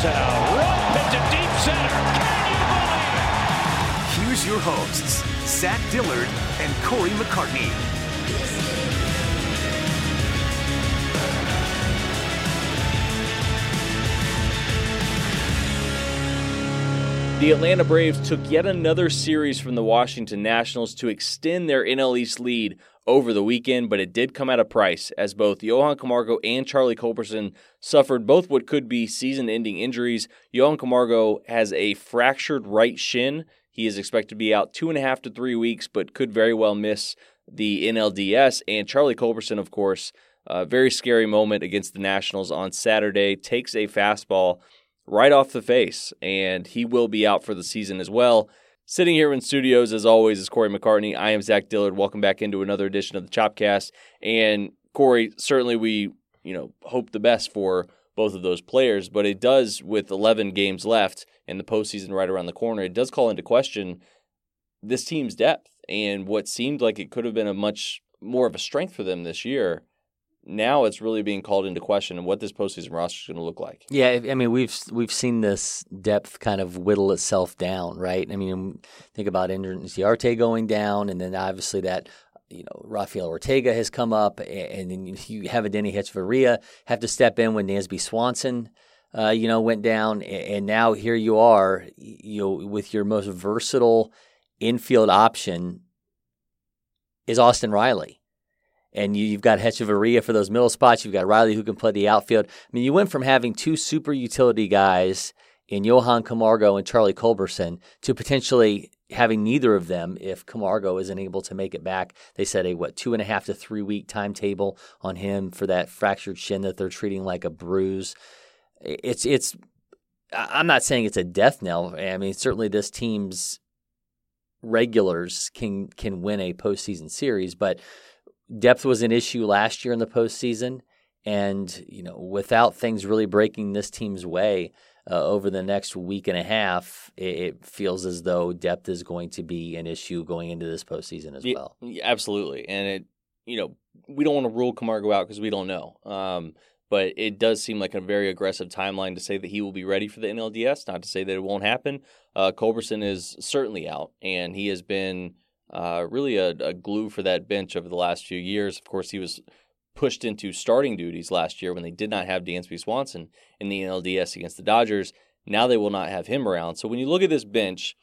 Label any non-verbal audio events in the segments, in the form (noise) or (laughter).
Drives it out. Right pitch to deep center. Can you believe it? Here's your hosts, Zach Dillard and Cory McCartney. The Atlanta Braves took yet another series from the Washington Nationals to extend their NL East lead over the weekend, but it did come at a price as both Johan Camargo and Charlie Culberson suffered both what could be season ending injuries. Johan Camargo has a fractured right shin. He is expected to be out two and a half to three weeks, but could very well miss the NLDS. And Charlie Culberson, of course, a very scary moment against the Nationals on Saturday, takes a fastball right off the face, and he will be out for the season as well. Sitting here in studios, as always, is Cory McCartney. I am Zach Dillard. Welcome back into another edition of the Chopcast. And Cory, certainly we, you know, hope the best for both of those players, but it does, with 11 games left and the postseason right around the corner, it does call into question this team's depth and what seemed like it could have been a much more of a strength for them this year now it's really being called into question and what this postseason roster is going to look like. Yeah, I mean we've we've seen this depth kind of whittle itself down, right? I mean, think about Inciarte going down, and then obviously that you know Rafael Ortega has come up, and then you have a Denny Hechavarria have to step in when Dansby Swanson. Uh, you know, went down, and now here you are, you know, with your most versatile infield option is Austin Riley and you, have got Hechavarria for those middle spots. You've got Riley who can play the outfield. I mean, you went from having two super utility guys in Johan Camargo and Charlie Culberson to potentially having neither of them if Camargo isn't able to make it back. They said a what two and a half to three week timetable on him for that fractured shin that they're treating like a bruise. It's it's. I'm not saying it's a death knell. I mean, certainly this team's regulars can can win a postseason series, but depth was an issue last year in the postseason, and you know, without things really breaking this team's way uh, over the next week and a half, it, it, feels as though depth is going to be an issue going into this postseason as yeah, well. Absolutely, and it, you know, we don't want to rule Camargo out because we don't know. Um, but it does seem like a very aggressive timeline to say that he will be ready for the NLDS. Not to say that it won't happen. Uh, Culberson is certainly out, and he has been uh, really a, a, glue for that bench over the last few years. Of course, he was pushed into starting duties last year when they did not have Dansby Swanson in the NLDS against the Dodgers. Now they will not have him around. So when you look at this bench,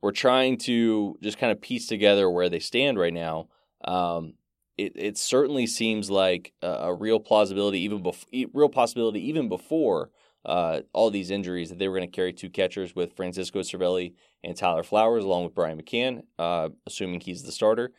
we're trying to just kind of piece together where they stand right now. Um, it, it certainly seems like a, a real plausibility, even bef- real possibility, even before uh, all these injuries that they were going to carry two catchers with Francisco Cervelli and Tyler Flowers, along with Brian McCann, uh, assuming he's the starter.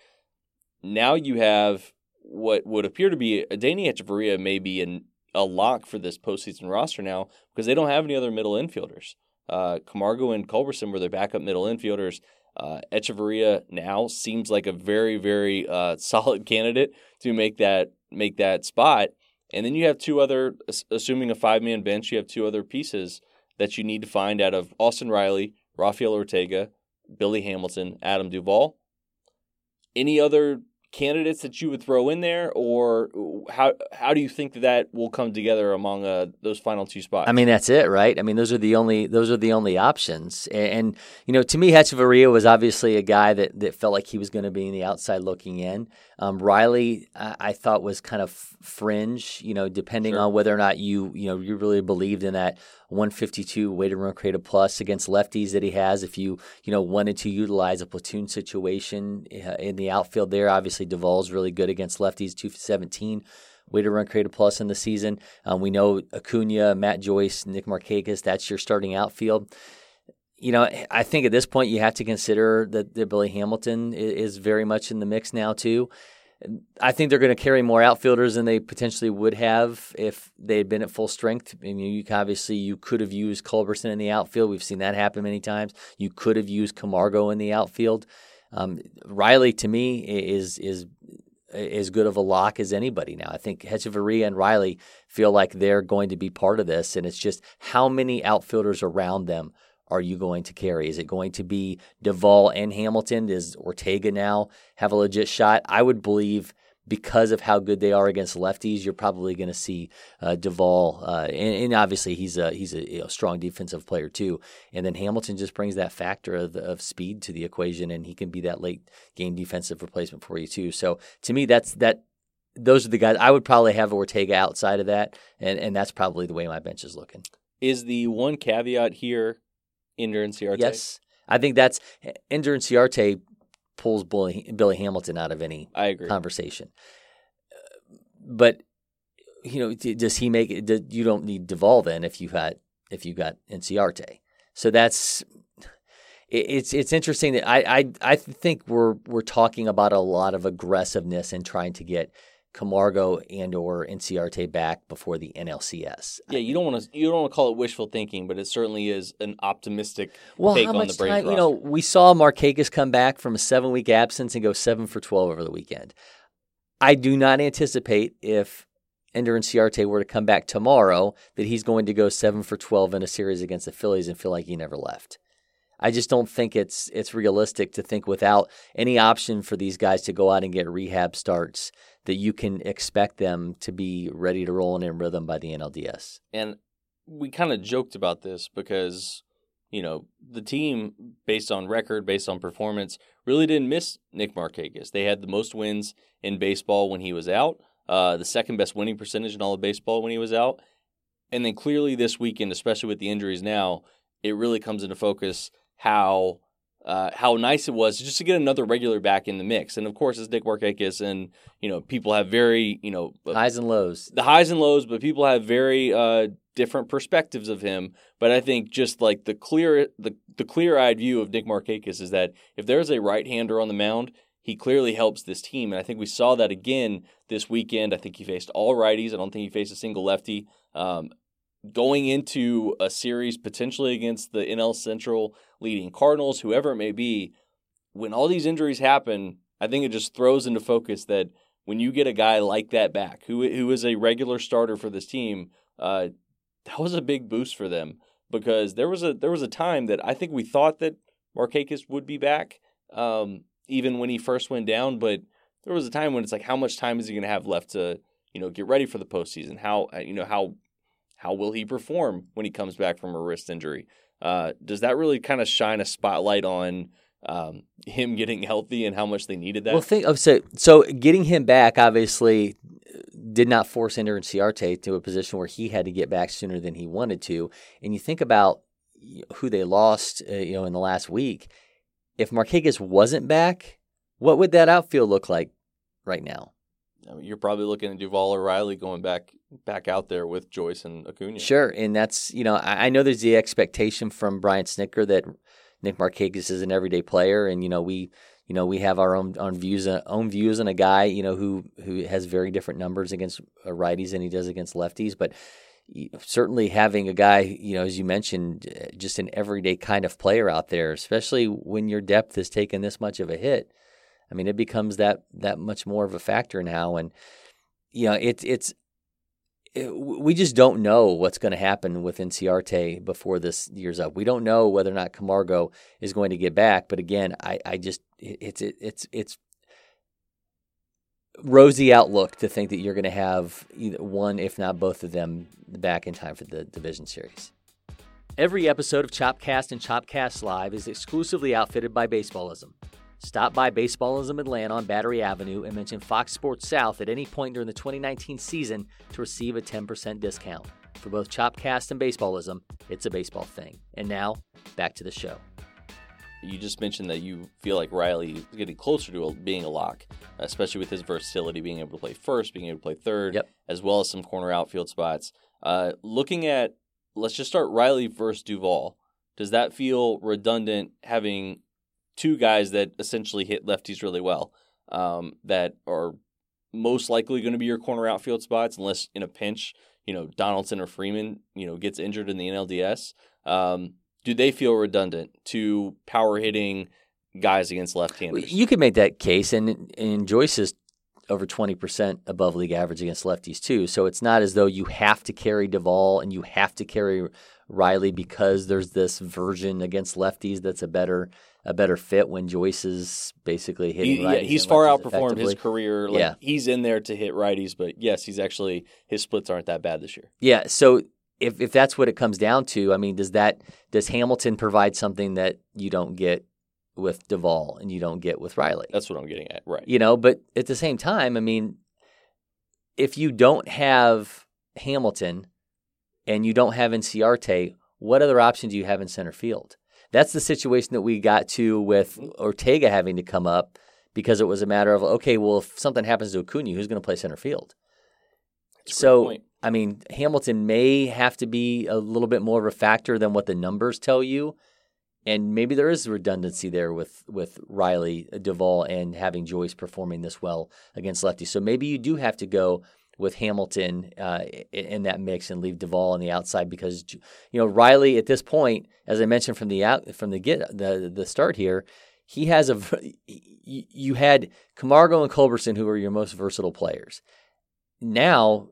Now you have what would appear to be a Danny Hechavarria may be an, a lock for this postseason roster now because they don't have any other middle infielders. Uh, Camargo and Culberson were their backup middle infielders. Uh, Hechavarria now seems like a very, very uh, (laughs) solid candidate to make that make that spot. And then you have two other, assuming a five man bench, you have two other pieces that you need to find out of Austin Riley, Rafael Ortega, Billy Hamilton, Adam Duvall. Any other candidates that you would throw in there, or how how do you think that, will come together among uh, those final two spots? I mean, that's it, right? I mean, those are the only those are the only options. And, and you know, to me, Hechavarria was obviously a guy that that felt like he was going to be in the outside looking in. Um, Riley, I, I, thought was kind of fringe. You know, depending sure. on whether or not you you know you really believed in that 152 weighted run created plus against lefties that he has. If you you know wanted to utilize a platoon situation uh, in the outfield there, obviously Duvall's really good against lefties. 217 weighted run created plus in the season. Um, we know Acuna, Matt Joyce, Nick Markakis. That's your starting outfield you know, I think at this point you have to consider that, that Billy Hamilton is, very much in the mix now too. I think they're going to carry more outfielders than they potentially would have if they had been at full strength. I mean, you obviously you could have used Culberson in the outfield. We've seen that happen many times. You could have used Camargo in the outfield. Um, Riley, to me, is is as good of a lock as anybody now. I think Hechavarria and Riley feel like they're going to be part of this, and it's just how many outfielders around them are you going to carry? Is it going to be Duvall and Hamilton? Does Ortega now have a legit shot? I would believe because of how good they are against lefties, you're probably going to see uh, Duvall, uh, and, and, obviously he's a he's a you know, strong defensive player too. And then Hamilton just brings that factor of, of speed to the equation, and he can be that late game defensive replacement for you too. So to me, that's that. Those are the guys I would probably have Ortega outside of that, and and that's probably the way my bench is looking. Is the one caveat here Ender Inciarte? Yes, I think that's Ender Inciarte pulls Billy, Billy Hamilton out of any I agree. conversation. But you know, does he make it? You don't need Duvall then if you got if you got Inciarte. So that's it's it's interesting that I I I think we're we're talking about a lot of aggressiveness and trying to get Camargo and or Inciarte back before the NLCS. Yeah, you don't want to you don't want to call it wishful thinking, but it certainly is an optimistic well, take how on much the Braves time, roster. You know, we saw Markakis come back from a seven week absence and go seven for twelve over the weekend. I do not anticipate if Ender Inciarte were to come back tomorrow that he's going to go seven for twelve in a series against the Phillies and feel like he never left. I just don't think it's it's realistic to think without any option for these guys to go out and get rehab starts that you can expect them to be ready to roll and in rhythm by the NLDS. And we kind of joked about this because, you know, the team, based on record, based on performance, really didn't miss Nick Markakis. They had the most wins in baseball when he was out, uh, the second best winning percentage in all of baseball when he was out. And then clearly this weekend, especially with the injuries now, it really comes into focus how uh, how nice it was just to get another regular back in the mix. And of course, it's Nick Markakis, and you know people have very you know highs and lows, the highs and lows, but people have very uh, different perspectives of him. But I think just like the clear the the clear eyed view of Nick Markakis is that if there's a right hander on the mound, he clearly helps this team, and I think we saw that again this weekend. I think he faced all righties. I don't think he faced a single lefty. Um, going into a series potentially against the NL Central leading Cardinals, whoever it may be, when all these injuries happen, I think it just throws into focus that when you get a guy like that back, who who is a regular starter for this team, uh, that was a big boost for them because there was a there was a time that I think we thought that Markakis would be back, um, even when he first went down, but there was a time when it's like, how much time is he going to have left to you know get ready for the postseason? How you know how how will he perform when he comes back from a wrist injury? Uh, does that really kind of shine a spotlight on um, him getting healthy and how much they needed that? Well, think of so so getting him back obviously did not force Ender Inciarte to a position where he had to get back sooner than he wanted to. And you think about who they lost, uh, you know, in the last week. If Markakis wasn't back, what would that outfield look like right now? I mean, you're probably looking at Duvall or Riley going back back out there with Joyce and Acuna. Sure, and that's you know I, I know there's the expectation from Brian Snitker that Nick Markakis is an everyday player, and you know we you know we have our own own views uh, own views on a guy you know who who has very different numbers against uh, righties than he does against lefties, but certainly having a guy you know as you mentioned uh, just an everyday kind of player out there, especially when your depth has taken this much of a hit. I mean, it becomes that that much more of a factor now, and you know it's it's Eh, we just don't know what's going to happen with Inciarte before this year's up. We don't know whether or not Camargo is going to get back. But again, I, I just it's it, it's it's rosy outlook to think that you're going to have either one, if not both of them, back in time for the division series. Every episode of Chopcast and Chopcast Live is exclusively outfitted by Baseballism. Stop by Baseballism Atlanta on Battery Avenue and mention Fox Sports South at any point during the 2019 season to receive a 10% discount. For both Chopcast and Baseballism, it's a baseball thing. And now, back to the show. You just mentioned that you feel like Riley is getting closer to being a lock, especially with his versatility, being able to play first, being able to play third, yep. as well as some corner outfield spots. Uh, looking at, let's just start Riley versus Duvall. Does that feel redundant having two guys that essentially hit lefties really well um, that are most likely going to be your corner outfield spots unless in a pinch, you know, Donaldson or Freeman, you know, gets injured in the NLDS. Um, do they feel redundant to power hitting guys against left-handers? You could make that case, and and Joyce is over twenty percent above league average against lefties too. So it's not as though you have to carry Duvall and you have to carry Riley because there's this version against lefties that's a better a better fit when Joyce is basically hitting He, righties. yeah, he's far outperformed his career. Like, Yeah. he's in there to hit righties, but yes, he's actually his splits aren't that bad this year. Yeah. So if if that's what it comes down to, I mean, does that does Hamilton provide something that you don't get with Duvall and you don't get with Riley? That's what I'm getting at. Right. you know, but at the same time, I mean, if you don't have Hamilton and you don't have Inciarte, what other option do you have in center field? That's the situation that we got to with Ortega having to come up because it was a matter of okay, well, if something happens to Acuna, who's going to play center field? That's So. I mean, Hamilton may have to be a little bit more of a factor than what the numbers tell you. And maybe there is redundancy there with, with Riley, Duvall, and having Joyce performing this well against lefties. So maybe you do have to go with Hamilton uh, in that mix and leave Duvall on the outside because you know Riley at this point, as I mentioned from the out from the get the the start here, he has a you had Camargo and Culberson who are your most versatile players. Now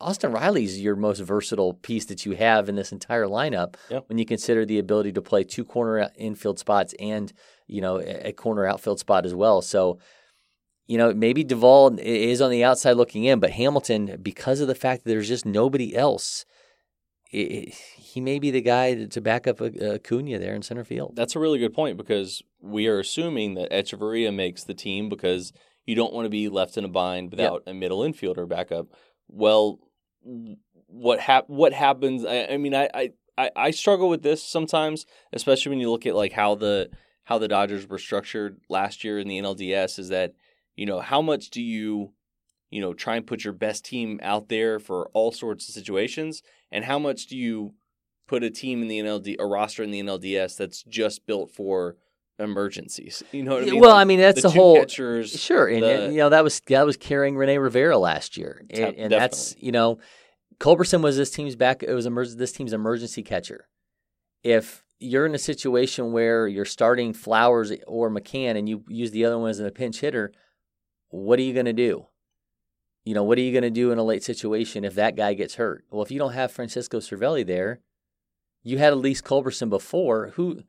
Austin Riley's your most versatile piece that you have in this entire lineup Yeah. when you consider the ability to play two corner infield spots and you know a a corner outfield spot as well. So you know maybe Duvall is on the outside looking in, but Hamilton because of the fact that there's just nobody else, i i he may be the guy to- to back up uh, Acuna there in center field. That's a really good point because we are assuming that Hechavarria makes the team because you don't want to be left in a bind without a middle infielder backup. Well, what hap- what happens? I, I mean, I, I I I struggle with this sometimes, especially when you look at like how the how the Dodgers were structured last year in the NLDS. Is that you know how much do you you know try and put your best team out there for all sorts of situations, and how much do you put a team in the NLD, a roster in the NLDS that's just built for emergencies. (laughs) You know what I mean? well, I mean that's the the, whole catchers. Sure, and, the- and, you know that was that was carrying Rene Rivera last year, and, and that's you know, Culberson was this team's back. It was emer- this team's emergency catcher. If you're in a situation where you're starting Flowers or McCann, and you use the other one as a pinch hitter, what are you going to do? You know, what are you going to do in a late situation if that guy gets hurt? Well, if you don't have Francisco Cervelli there, you had least Culberson before. Who,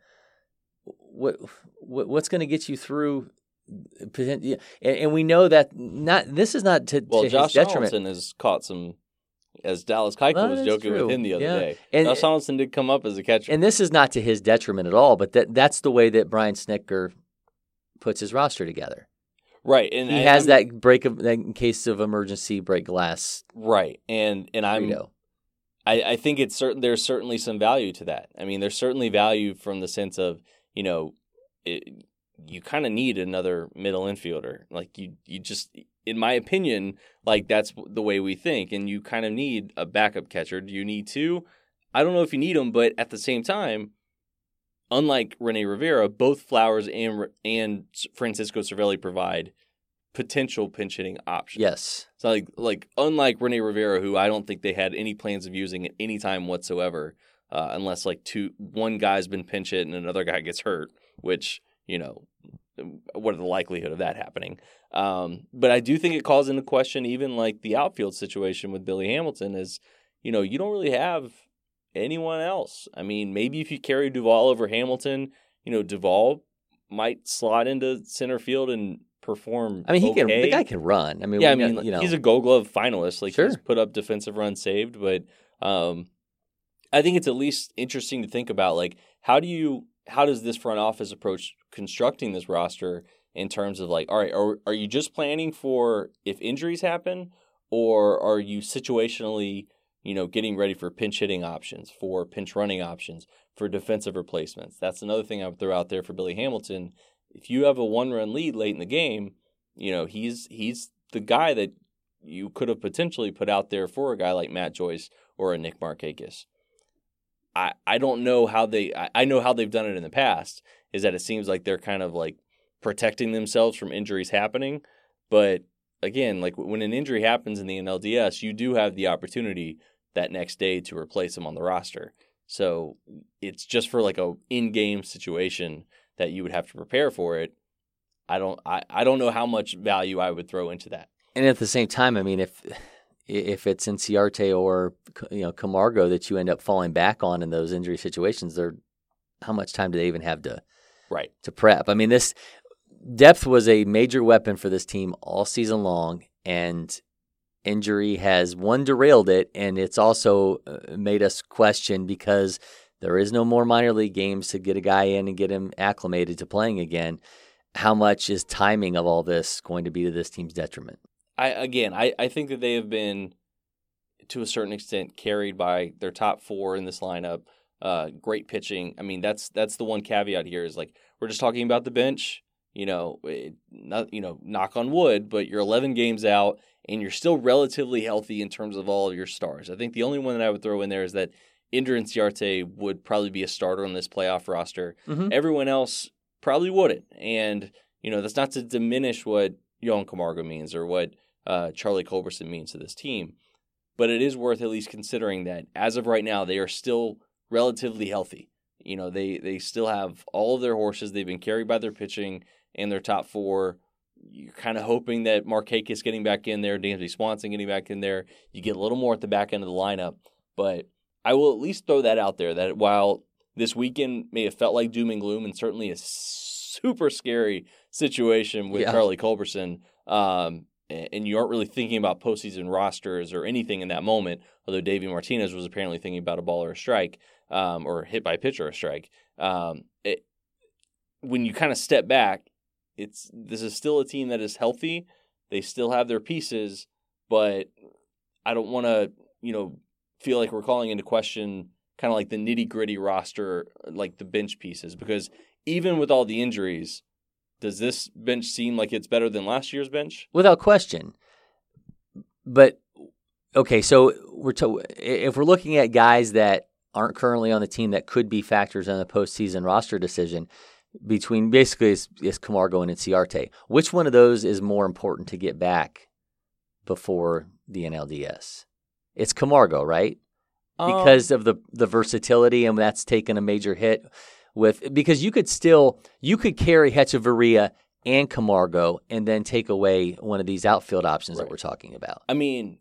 what, what what's going to get you through? And, and we know that not this is not to, well, to Josh detriment. Donaldson has caught some. As Dallas Keuchel Well, was joking true. with him the other Yeah. day, And- Josh Donaldson did come up as a catcher. And this is not to his detriment at all, but that that's the way that Brian Snitker puts his roster together. Right, and He and has I'm- that break of that in case of emergency break glass. right, and and I'm Frito. I, I think it's certain. There's certainly some value to that. I mean, there's certainly value from the sense of you know, it, you kind of need another middle infielder. Like you, you just, in my opinion, like that's the way we think. And you kind of need a backup catcher. Do you need two? I don't know if you need them, but at the same time, unlike Rene Rivera, both Flowers and and Francisco Cervelli provide potential pinch hitting options. Yes. So like like unlike Rene Rivera, who I don't think they had any plans of using at any time whatsoever, uh, unless like two one guy's been pinch hit and another guy gets hurt, which you know what are the likelihood of that happening? Um, but I do think it calls into question even like the outfield situation with Billy Hamilton is, you know, you don't really have anyone else. I mean, maybe if you carry Duvall over Hamilton, you know, Duvall might slot into center field and perform. I mean, he can. The guy can run. I mean, Yeah, I mean, you know, he's a Gold Glove finalist. Like he's Sure. put up defensive runs saved, but um, I think it's at least interesting to think about. Like, how do you, how does this front office approach constructing this roster in terms of like, all right, are are you just planning for if injuries happen, or are you situationally, you know, getting ready for pinch hitting options, for pinch running options, for defensive replacements? That's another thing I would throw out there for Billy Hamilton. If you have a one run lead late in the game, you know he's he's the guy that you could have potentially put out there for a guy like Matt Joyce or a Nick Markakis. I I don't know how they I, I know how they've done it in the past is that it seems like they're kind of like protecting themselves from injuries happening, but again, like when an injury happens in the NLDS, you do have the opportunity that next day to replace him on the roster. So it's just for like a in-game situation that you would have to prepare for it. I don't I, I don't know how much value I would throw into that. and at the same time, I mean, if if it's Inciarte or you know Camargo that you end up falling back on in those injury situations, they're how much time do they even have to Right. to prep. I mean, this depth was a major weapon for this team all season long, and injury has one derailed it, and it's also uh, made us question because there is no more minor league games to get a guy in and get him acclimated to playing again. How much is timing of all this going to be to this team's detriment? I again, I, I think that they have been to a certain extent carried by their top four in this lineup. Uh, great pitching. I mean, that's that's the one caveat here is like we're just talking about the bench. You know, it, not you know, knock on wood, but you're 11 games out and you're still relatively healthy in terms of all of your stars. I think the only one that I would throw in there is that Ender Inciarte would probably be a starter on this playoff roster. Mhm. Everyone else probably wouldn't. And, you know, that's not to diminish what Johan Camargo means or what uh, Charlie Culberson means to this team. But it is worth at least considering that as of right now, they are still relatively healthy. You know, they, they still have all of their horses. They've been carried by their pitching and their top four. You're kind of hoping that Markakis getting back in there, Dansby Swanson getting back in there. You get a little more at the back end of the lineup. But I will at least throw that out there that while this weekend may have felt like doom and gloom and certainly a super scary situation with Yeah. Charlie Culberson, um, and you aren't really thinking about postseason rosters or anything in that moment, although Davey Martinez was apparently thinking about a ball or a strike, um, or hit by a pitch or a strike. Um, it, when you kind of step back, it's this is still a team that is healthy. They still have their pieces, but I don't want to, you know, feel like we're calling into question kind of like the nitty gritty roster, like the bench pieces, because even with all the injuries, does this bench seem like it's better than last year's bench? without question. But okay, so we're to, if we're looking at guys that aren't currently on the team that could be factors in the postseason roster decision between basically is, is Camargo and Inciarte. Which one of those is more important to get back before the NLDS? It's Camargo, right? Um, because of the the versatility and that's taken a major hit with because you could still you could carry Hechavarria and Camargo and then take away one of these outfield options that we're talking about. I mean,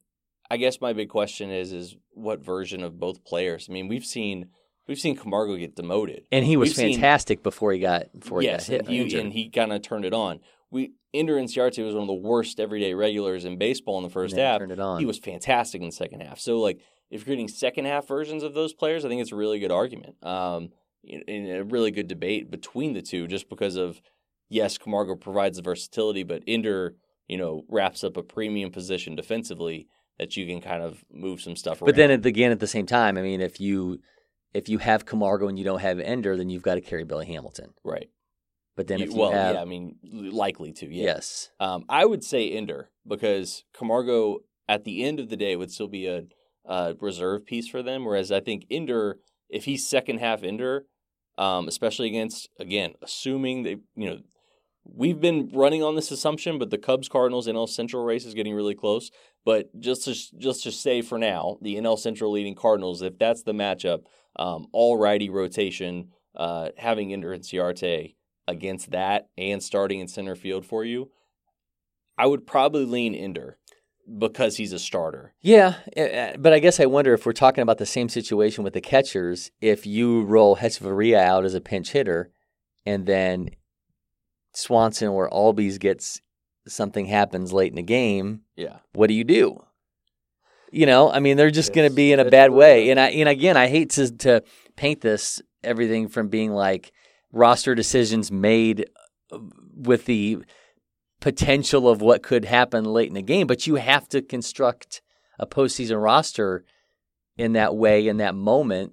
I guess my big question is is what version of both players? I mean, we've seen we've seen Camargo get demoted. And he was We've seen- fantastic before he got before he yes, got hit. and he, injured. and he kind of turned it on. We Ender Inciarte was one of the worst everyday regulars in baseball in the first And then he half. turned it on. He was fantastic in the second half. So like, if you're getting second half versions of those players, I think it's a really good argument. Um, and a really good debate between the two, just because of yes, Camargo provides the versatility, but Ender, you know, wraps up a premium position defensively that you can kind of move some stuff around. But then again, at the same time, I mean, if you if you have Camargo and you don't have Ender, then you've got to carry Billy Hamilton. right. But then You- if you well, have yeah, I mean, likely to, yeah. yes, Um, I would say Ender because Camargo at the end of the day would still be a, a reserve piece for them. Whereas I think Ender, if he's second half Ender, um, especially against again, assuming they, you know, we've been running on this assumption, but the Cubs Cardinals NL Central race is getting really close. But just to just to say for now, the NL Central leading Cardinals, if that's the matchup, um, all righty rotation, uh, having Ender Inciarte against that and starting in center field for you, I would probably lean Ender because he's a starter. Yeah, but I guess I wonder if we're talking about the same situation with the catchers. If you roll Hechavarria out as a pinch hitter, and then Swanson or Albies gets something happens late in the game, Yeah. what do you do? You know, I mean, they're just going to be in a bad way. And I, and again, I hate to to paint this everything from being like roster decisions made uh, with the potential of what could happen late in the game, but you have to construct a postseason roster in that way, in that moment,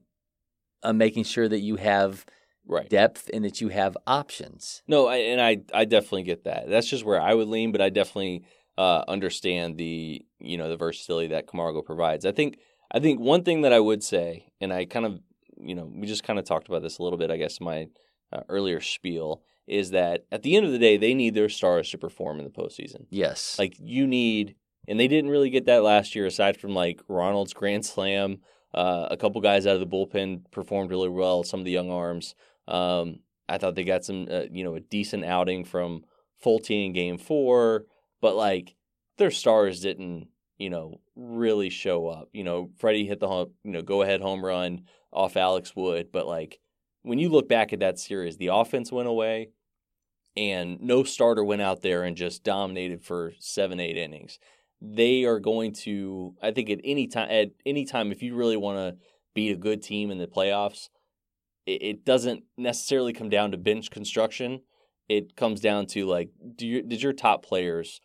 uh, making sure that you have Right. depth and that you have options. No, I, and I I definitely get that. That's just where I would lean, but I definitely uh, understand the you know the versatility that Camargo provides. I think I think one thing that I would say, and I kind of you know we just kind of talked about this a little bit, I guess in my uh, earlier spiel is that at the end of the day they need their stars to perform in the postseason. Yes. Like you need, and they didn't really get that last year, aside from like Ronald's grand slam. Uh, a couple guys out of the bullpen performed really well. Some of the young arms. Um, I thought they got some, uh, you know, a decent outing from Folty in Game Four, but like their stars didn't, you know, really show up. You know, Freddie hit the home, you know, go ahead home run off Alex Wood, but like when you look back at that series, the offense went away, and no starter went out there and just dominated for seven, eight innings. They are going to, I think, at any time, at any time, if you really want to beat a good team in the playoffs, it, it doesn't necessarily come down to bench construction. It comes down to like, do you, did your top players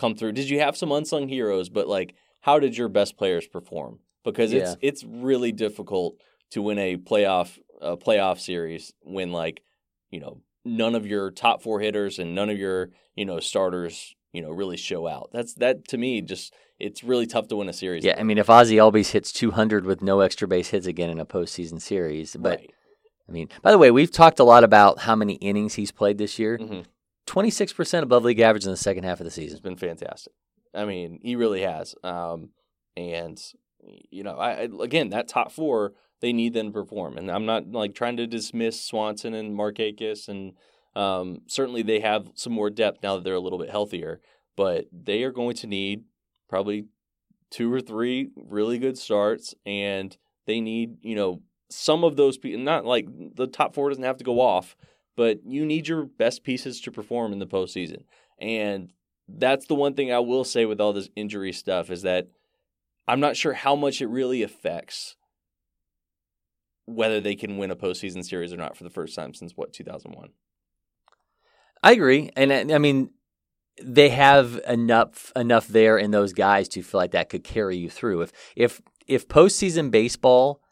come through? Did you have some unsung heroes? But like, how did your best players perform? Because it's Yeah. it's really difficult to win a playoff a playoff series when like you know none of your top four hitters and none of your you know starters you know really show out. That's that to me just it's really tough to win a series. Yeah, I mean, if Ozzy Albies hits 200 with no extra base hits again in a postseason series, but Right. I mean, by the way, we've talked a lot about how many innings he's played this year. Mhm. 26% above league average in the second half of the It's season. been fantastic. I mean, he really has. Um, and you know, I, I again that top four they need them to perform, and I'm not like trying to dismiss Swanson and Markakis, and um, certainly they have some more depth now that they're a little bit healthier, but they are going to need probably two or three really good starts, and they need you know some of those people. Not like the top four doesn't have to go off, but you need your best pieces to perform in the postseason, and that's the one thing I will say with all this injury stuff is that I'm not sure how much it really affects whether they can win a postseason series or not for the first time since what 2001. I agree, and I, I mean, they have enough enough there in those guys to feel like that could carry you through. If if if postseason baseball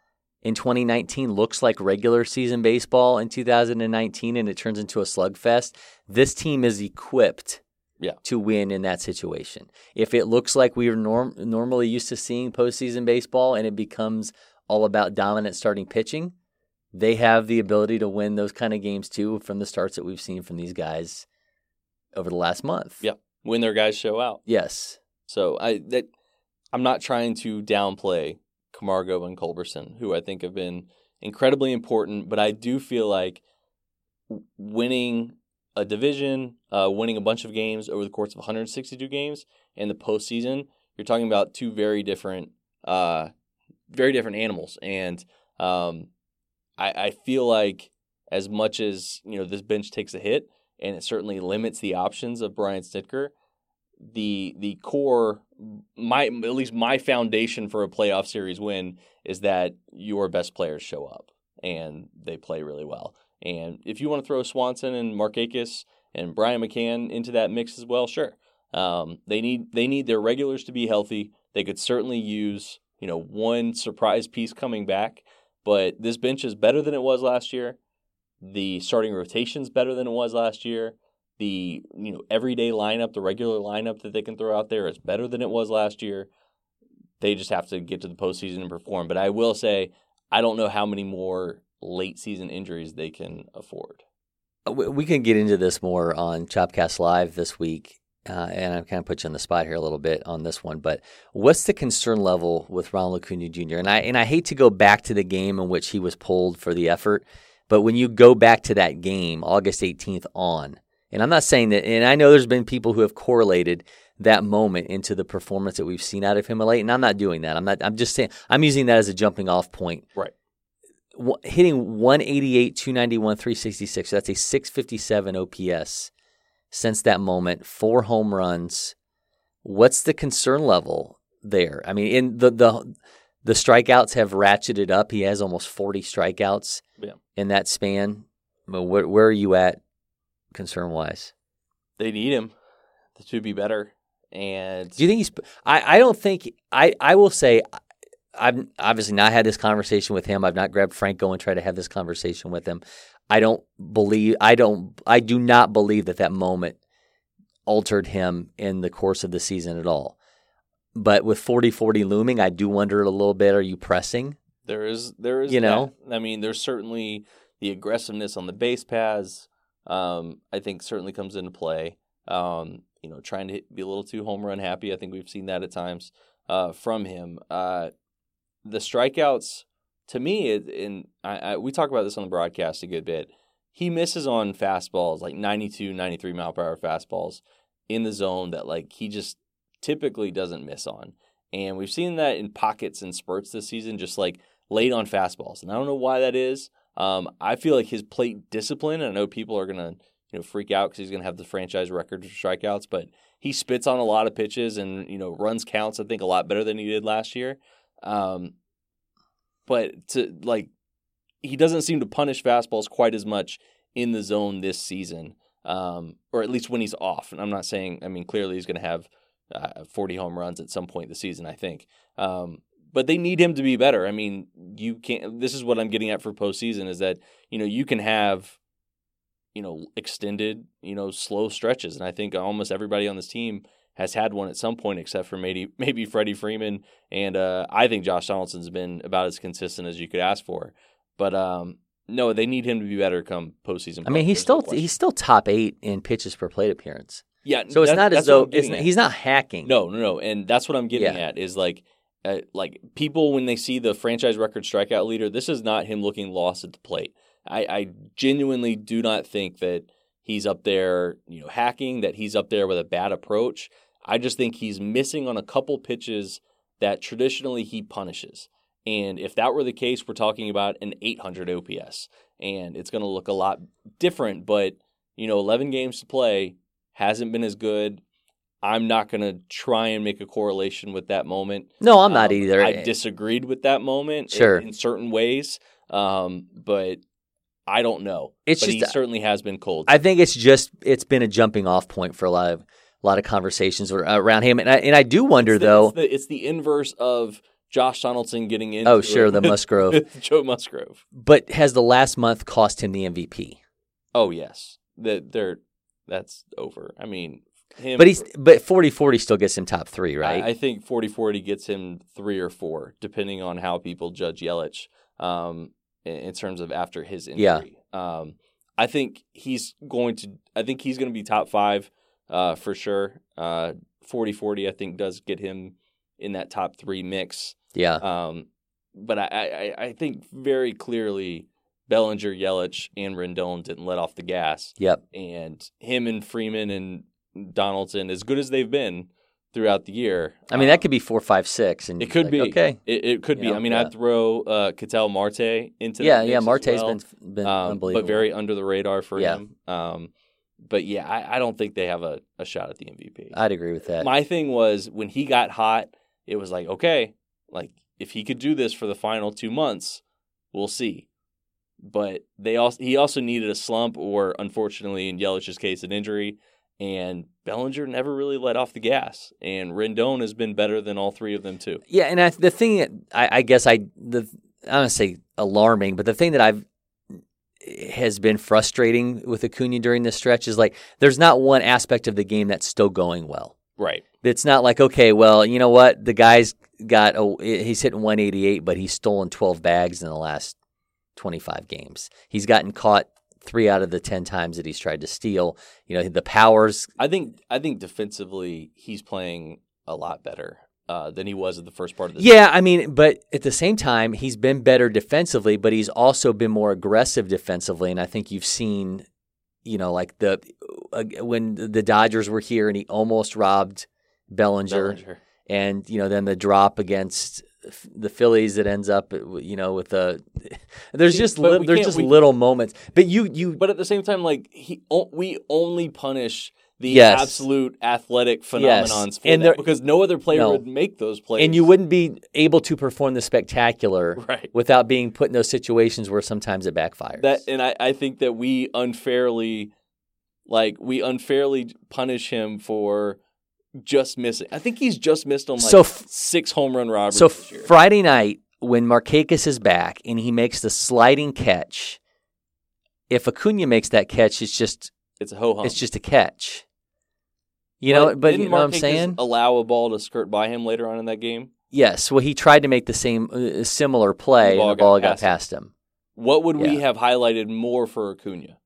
in 2019 looks like regular season baseball in 2019 and it turns into a slugfest, this team is equipped Yeah. to win in that situation. If it looks like we are norm- normally used to seeing postseason baseball and it becomes all about dominant starting pitching, they have the ability to win those kind of games too from the starts that we've seen from these guys over the last month. Yeah. When their guys show out. Yes. So I that I'm not trying to downplay Camargo and Culberson, who I think have been incredibly important, but I do feel like winning a division, uh, winning a bunch of games over the course of 162 games, and the postseason, you're talking about two very different, uh, very different animals. And um, I, I feel like as much as you know this bench takes a hit, and it certainly limits the options of Brian Snitker, the the core my at least my foundation for a playoff series win is that your best players show up and they play really well. And if you want to throw Swanson and Markakis and Brian McCann into that mix as well, sure. Um, they need they need their regulars to be healthy. They could certainly use you know one surprise piece coming back, but this bench is better than it was last year. The starting rotation's better than it was last year the you know everyday lineup, the regular lineup that they can throw out there is better than it was last year. They just have to get to the postseason and perform. But I will say, I don't know how many more late season injuries they can afford. Uh, We can get into this more on Chopcast Live this week. Uh, and I'm kind of put you on the spot here a little bit on this one, but what's the concern level with Ronald Acuna Jr. And I and I hate to go back to the game in which he was pulled for the effort, but when you go back to that game, August 18th on, and I'm not saying that, and I know there's been people who have correlated that moment into the performance that we've seen out of him late, and I'm not doing that. I'm not. I'm just saying I'm using that as a jumping off point. Right. Hitting 188, 291, 366. So that's a 657 OPS since that moment. Four home runs. What's the concern level there? I mean, in the the the strikeouts have ratcheted up. He has almost 40 strikeouts Yeah. in that span. Where, where are you at concern wise? They need him to be better. And Do you think he's? I, I don't think I. I will say, I've obviously not had this conversation with him. I've not grabbed Franco and tried to have this conversation with him. I don't believe. I don't. I do not believe that that moment altered him in the course of the season at all. But with 40-40 looming, I do wonder a little bit: Are you pressing? There is there is You know? that. I mean, there's certainly the aggressiveness on the base paths. Um, I think certainly comes into play. Um, you know, trying to be a little too home run happy. I think we've seen that at times uh, from him. Uh, the strikeouts to me, and I, I, we talk about this on the broadcast a good bit. He misses on fastballs like 92, 93 mile per hour fastballs in the zone that like he just typically doesn't miss on. And we've seen that in pockets and spurts this season, just like late on fastballs. And I don't know why that is. Um, I feel like his plate discipline. I know people are gonna you know freak out because he's gonna have the franchise record for strikeouts, but he spits on a lot of pitches and you know runs counts. I think a lot better than he did last year. Um, but to like, he doesn't seem to punish fastballs quite as much in the zone this season, um, or at least when he's off. And I'm not saying. I mean, clearly he's to have uh, 40 home runs at some point this season. I think. Um, but they need him to be better. I mean, you can't. This is what I'm getting at for postseason is that you know you can have, you know, extended, you know, slow stretches, and I think almost everybody on this team has had one at some point, except for maybe (laughs) maybe Freddie Freeman, and uh, I think Josh Donaldson's been about as consistent as you could ask for. But um, no, they need him to be better come postseason. I mean, he's still no he's still top eight in pitches per plate appearance. yeah. So it's that- not as though he's not hacking. No, no, no, and that's what I'm getting Yeah. at is like, uh, like people when they see the franchise record strikeout leader, this is not him looking lost at the plate. I, I genuinely do not think that he's up there, you know, hacking. That he's up there with a bad approach. I just think he's missing on a couple pitches that traditionally he punishes. And if that were the case, we're talking about an 800 OPS, and it's going to look a lot different. But you know, 11 games to play hasn't been as good. I'm not going to try and make a correlation with that moment. No, I'm not Um, either. I disagreed with that moment in- Sure. in, certain ways, um, but I don't know. It's but just- he certainly has been cold. I think it's just it's been a jumping off point for a lot of a lot of conversations around him, and I and I do wonder It's the- though. it's the, it's the inverse of Josh Donaldson getting in. Oh, sure, the (laughs) Musgrove. (laughs) Joe Musgrove. But has the last month cost him the MVP? Oh yes, that they're that's over. I mean, him. But he's but 40-40 still gets him top three, right? I, I think 40-40 gets him three or four, depending on how people judge Yelich um, in, in terms of after his injury. Yeah. Um, I think he's going to. I think he's going to be top five uh, for sure. Uh, 40-40, I think, does get him in that top three mix. yeah, Um, but I, I, I think very clearly Bellinger, Yelich, and Rendon didn't let off the gas yep. and him and Freeman and Donaldson, as good as they've been throughout the year. I mean, uh, that could be four, five, six, and it could like, be okay. It, it could be. Know, I mean, yeah. I'd throw uh, Ketel Marte into Yeah, that yeah. Marte's well, been been um, unbelievable, but very under the radar for Yeah. him. Um, but yeah, I, I don't think they have a, a shot at the MVP. I'd agree with that. My thing was when he got hot, it was like okay, like if he could do this for the final two months, we'll see. But they also he also needed a slump, or unfortunately in Yelich's case, an injury. And Bellinger never really let off the gas, and Rendon has been better than all three of them too. Yeah, and I, the thing that I, I guess I the I don't say alarming, but the thing that I've has been frustrating with Acuna during this stretch is like there's not one aspect of the game that's still going well. Right. It's not like okay, well, you know what, the guy's got a, he's hitting 188, but he's stolen 12 bags in the last 25 games. He's gotten caught three out of the 10 times that he's tried to steal. You know, the powers I think I think defensively he's playing a lot better uh, than he was at the first part of the Yeah, I mean, but at the same time, he's been better defensively, but he's also been more aggressive defensively. And I think you've seen, you know, like the uh, when the Dodgers were here and he almost robbed Bellinger, Bellinger. and you know, then the drop against the Phillies that ends up, uh, you know, with the (laughs) there's See, just li- there's just we- little moments. But you you But at the same time, like he, o- we only punish the Yes. absolute athletic Yes. phenomenons for And that there- because no other player No. would make those plays. and you wouldn't be able to perform the spectacular (laughs) right without being put in those situations where sometimes it backfires. that, and I, I think that we unfairly, like we unfairly punish him for just missing. I think he's just missed on like So f- six home run robberies. So this year. Friday night, when Markakis is back and he makes the sliding catch, if Acuna makes that catch, it's just it's a ho hum. it's just a catch. You know, but you know what I'm saying? Allow a ball to skirt by him later on in that game. Yes. Well, he tried to make the same uh, similar play, The and the ball got got past him. him. What would we have highlighted more for Acuna?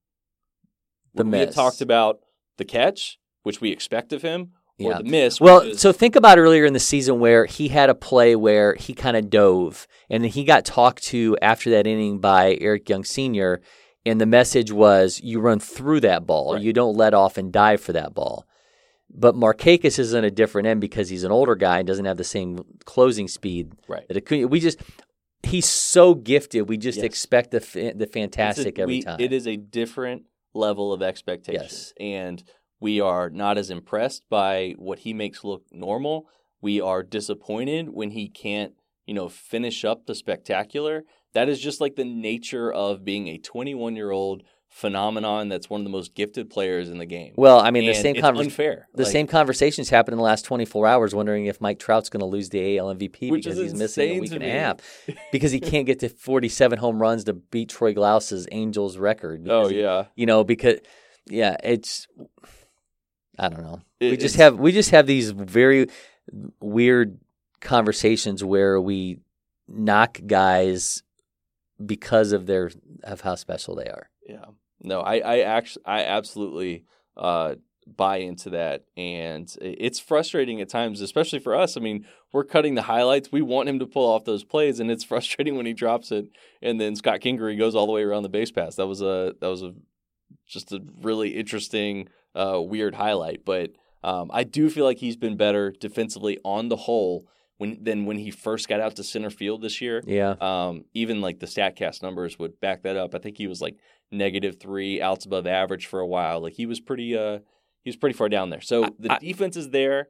The we miss. talked about the catch, which we expect of him, or Yeah. the miss. Well, is, so think about earlier in the season where he had a play where he kind of dove, and then he got talked to after that inning by Eric Young Sr. And the message was, you run through that ball, Right. you don't let off and dive for that ball. But Markakis is on a different end because he's an older guy and doesn't have the same closing speed right. that Acuna. We just he's so gifted. We just Yes. expect the the It's a- fantastic every we- time. It is a different level of expectations. Yes. And we are not as impressed by what he makes look normal. We are disappointed when he can't, you know, finish up the spectacular. That is just like the nature of being a 21 year old phenomenon that's one of the most gifted players in the game. Well, I mean, the same conversation. unfair. The Like, same conversations happened in the last 24 hours, wondering if Mike Trout's going to lose the AL MVP because he's missing a week and a half (laughs) because he can't get to 47 home runs to beat Troy Glaus's Angels record. Oh because he- yeah. you know because yeah, it's I don't know. we just have we just have these very weird conversations where we knock guys because of their of how special they are. Yeah. No, I, I actually, I absolutely uh, buy into that, and it's frustrating at times, especially for us. I mean, we're cutting the highlights. We want him to pull off those plays, and it's (laughs) frustrating when he drops it, and then Scott Kingery goes all the way around the base pass. That was a that was a just a really interesting, uh, weird highlight. But um, I do feel like he's been better defensively on the whole when than when he first got out to center field this year. Yeah. Um, even like the Statcast numbers would back that up. I think he was like negative three, outs above average for a while. Like he was pretty, uh, he was pretty far down there. So I- the I- defense is there.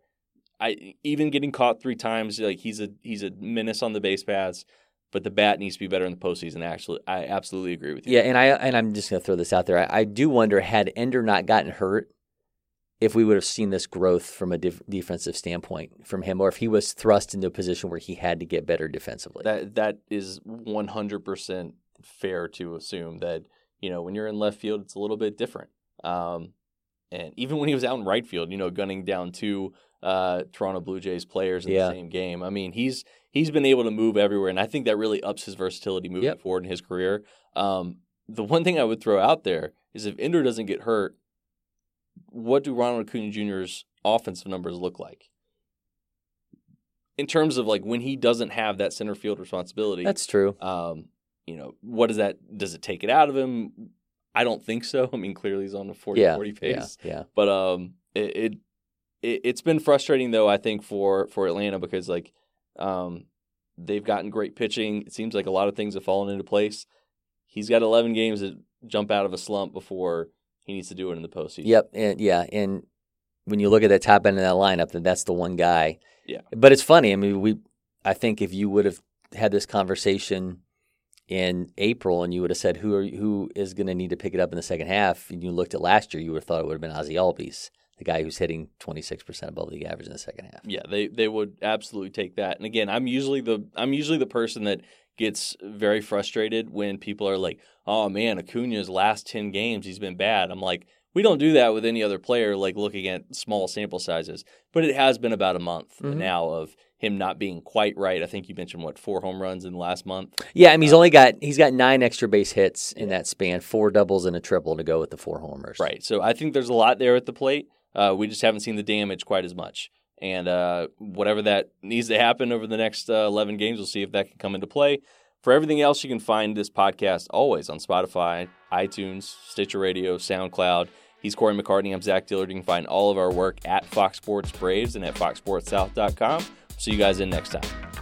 I even getting caught three times, like he's a he's a menace on the base paths. But the bat needs to be better in the postseason. Actually, I absolutely agree with you. Yeah, and I and I'm just gonna throw this out there. I, I do wonder had Ender not gotten hurt, if we would have seen this growth from a def- defensive standpoint from him, or if he was thrust into a position where he had to get better defensively. That that is one hundred percent fair to assume that you know when you're in left field, it's a little bit different. Um, and even when he was out in right field, you know, gunning down two uh, Toronto Blue Jays players in Yeah. the same game. I mean, he's he's been able to move everywhere, and I think that really ups his versatility moving Yep. forward in his career. Um, the one thing I would throw out there is if Ender doesn't get hurt, what do Ronald Acuna Jr.'s offensive numbers look like? In terms of like when he doesn't have that center field responsibility, That's true. um, you know, what does that does it take it out of him? I don't think so. (laughs) I mean, clearly he's on a 40 Yeah, 40 yeah, pace. yeah. But um it, it it it's been frustrating though, I think, for for Atlanta because like um they've gotten great pitching. It seems like a lot of things have fallen into place. He's got eleven games that jump out of a slump before he needs to do it in the postseason. Yep, and yeah, and when you look at that top end of that lineup, then that's the one guy. Yeah. But it's funny. I mean, we. I think if you would have had this conversation in April and you would have said who are who is going to need to pick it up in the second half, and you looked at last year, you would have thought it would have been Ozzy Albies, the guy who's hitting twenty six percent above the average in the second half. Yeah, they they would absolutely take that. And again, I'm usually the I'm usually the person that gets very frustrated when people are like, "Oh man, Acuna's last 10 games, he's been bad." I'm like, "We don't do that with any other player like looking at small sample sizes." But it has been about a month Mhm. now of him not being quite right. I think you mentioned what, four home runs in the last month. Yeah, I mean, he's only got he's got nine extra base hits in that span, four doubles and a triple to go with the four homers. Right. So I think there's a lot there at the plate. Uh, we just haven't seen the damage quite as much. And uh, whatever that needs to happen over the next uh, 11 games, we'll see if that can come into play. For everything else, you can find this podcast always on Spotify, iTunes, Stitcher Radio, SoundCloud. He's Cory McCartney. I'm Zach Dillard. You can find all of our work at Fox Sports Braves and at foxsportssouth.com. See you guys in next time.